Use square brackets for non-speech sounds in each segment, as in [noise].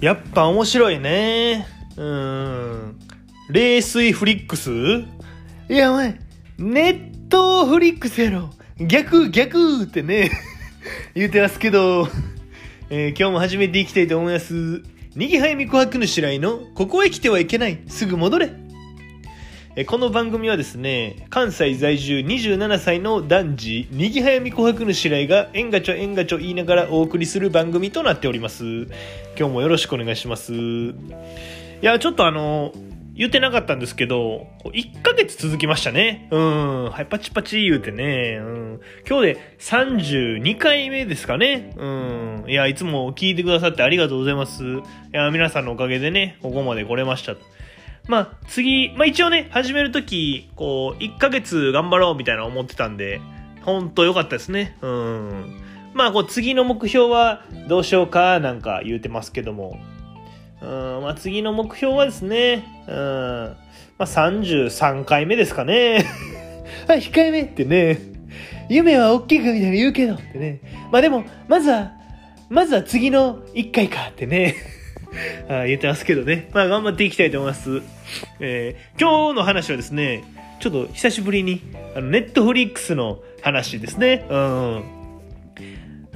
やっぱ面白いね。うーん。冷水フリックス？いや、お前、ネットフリックスやろ。逆、逆ってね、[laughs] 言うてますけど、えー今日も始めていきたいと思います。にぎはやみ琥珀の白井の、ここへ来てはいけない。すぐ戻れ。この番組はですね、関西在住27歳の男児、にぎはやみ琥珀の白井が、えんがちょえんがちょ言いながらお送りする番組となっております。今日もよろしくお願いします。いや、ちょっとあの、言ってなかったんですけど、1ヶ月続きましたね。うん。はい、パチパチ言うてね。うん。今日で32回目ですかね。うん。いや、いつも聞いてくださってありがとうございます。いや、皆さんのおかげでね、ここまで来れました。まあ、次、まあ一応ね、始めるとき、こう、1ヶ月頑張ろうみたいな思ってたんで、ほんと良かったですね。うん。まあ、こう、次の目標はどうしようかなんか言うてますけども、うん、まあ次の目標はですね、うん、まあ33回目ですかね。[laughs] はい、控えめってね。夢は大きくみたいに言うけどってね。まあでも、まずは、まずは次の1回かってね。[laughs] あ言ってますけどね。まあ頑張っていきたいと思います。えー今日の話はですね、ちょっと久しぶりに、あの、ネットフリックスの話ですね。うん。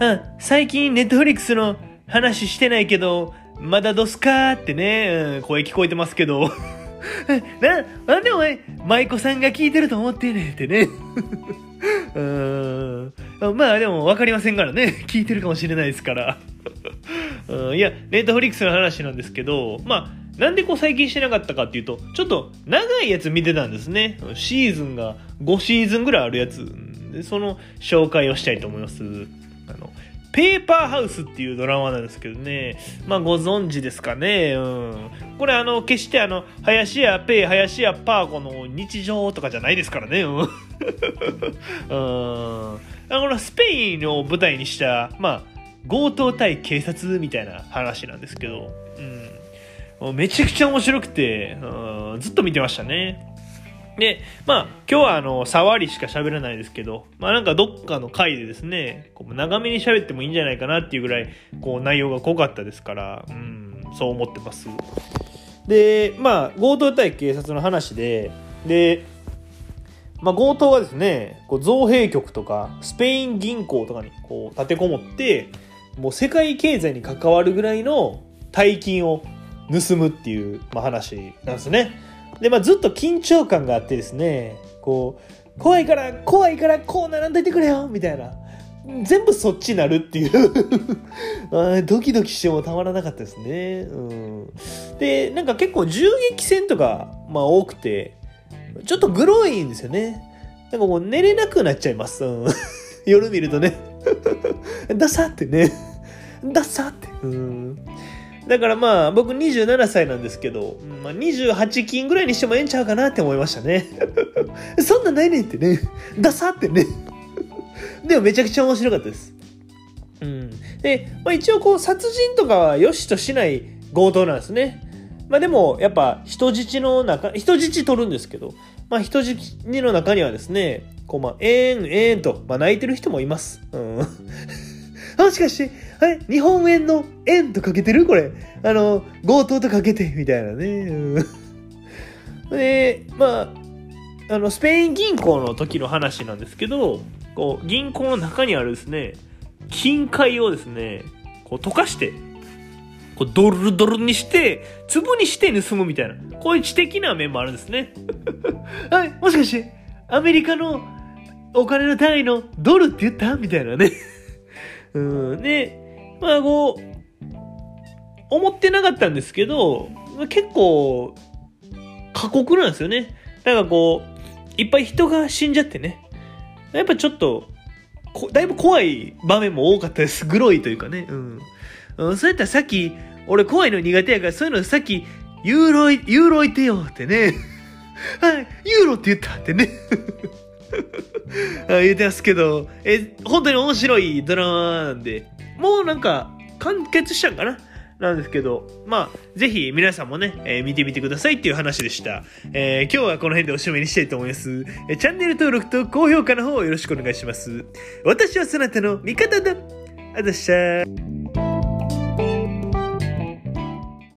うん、最近ネットフリックスの話してないけど、まだどすかってね、うん、声聞こえてますけど。[laughs] な、なんでお前、舞妓さんが聞いてると思ってねってね。[laughs] うん。まあでも分かりませんからね。聞いてるかもしれないですから。うん、いや、ネットフリックスの話なんですけど、まあ、なんでこう最近してなかったかっていうと、ちょっと長いやつ見てたんですね。シーズンが5シーズンぐらいあるやつ。でその紹介をしたいと思います。あの、ペーパーハウスっていうドラマなんですけどね。まあご存知ですかね。うん。これあの、決してあの、林家ペー、林家パーコの日常とかじゃないですからね。うん。[laughs] うん。あのスペインを舞台にした、まあ、強盗対警察みたいな話なんですけど、うん。めちゃくちゃ面白くて、うん、ずっと見てましたね。で、まあ、今日はあの、触りしか喋らないですけど、まあなんかどっかの回でですね、こう長めに喋ってもいいんじゃないかなっていうぐらい、こう内容が濃かったですから、うん、そう思ってます。で、まあ、強盗対警察の話で、で、まあ、強盗はですね、こう造幣局とか、スペイン銀行とかにこう立てこもって、もう世界経済に関わるぐらいの大金を盗むっていう、まあ、話なんですね。で、まあ、ずっと緊張感があってですね、こう、怖いから、怖いから、こうならんといてくれよみたいな。全部そっちになるっていう [laughs] ドキドキしてもたまらなかったですね。うん、で、なんか結構銃撃戦とか、まあ多くて、ちょっとグロいんですよね。なんかもう寝れなくなっちゃいます。うん [laughs] 夜見るとね。ダサってね。ダサって。うんだからまあ僕27歳なんですけど、まあ、28金ぐらいにしてもええんちゃうかなって思いましたね。[laughs] そんなないねんってね。ダサってね。[laughs] でもめちゃくちゃ面白かったです。うん。で、まあ、一応こう殺人とかは良しとしない強盗なんですね。まあでもやっぱ人質の中、人質取るんですけど、まあ人質の中にはですね、こうまあ、えーん、えーんと、まあ泣いてる人もいます。うん。もしかして、はい、日本円の円とかけてる？これ。あの、強盗とかけて、[laughs] みたいなね。うん。で、まあ、あの、スペイン銀行の時の話なんですけど、こう、銀行の中にあるですね、金塊をですね、こう溶かして、こうドルドルにして、粒にして盗むみたいな、こういう知的な面もあるんですね。[laughs] はい、もしかして、アメリカのお金の単位のドルって言った？みたいなね。うん、で、まあこう、思ってなかったんですけど、結構、過酷なんですよね。なんかこう、いっぱい人が死んじゃってね。やっぱちょっと、だいぶ怖い場面も多かったです。グロいというかね。うん。うん、そうやったらさっき、俺怖いの苦手やから、そういうのさっき、ユーロい、ユーロいてよってね。はい、ユーロって言ったってね。言ってますけど、え、本当に面白いドラマなんで、もうなんか、完結したんかな？なんですけど、まあ、ぜひ皆さんもね、えー見てみてくださいっていう話でした。えー今日はこの辺でおしまいにしたいと思います。えチャンネル登録と高評価の方よろしくお願いします。私はそなたの味方だ。あざっした。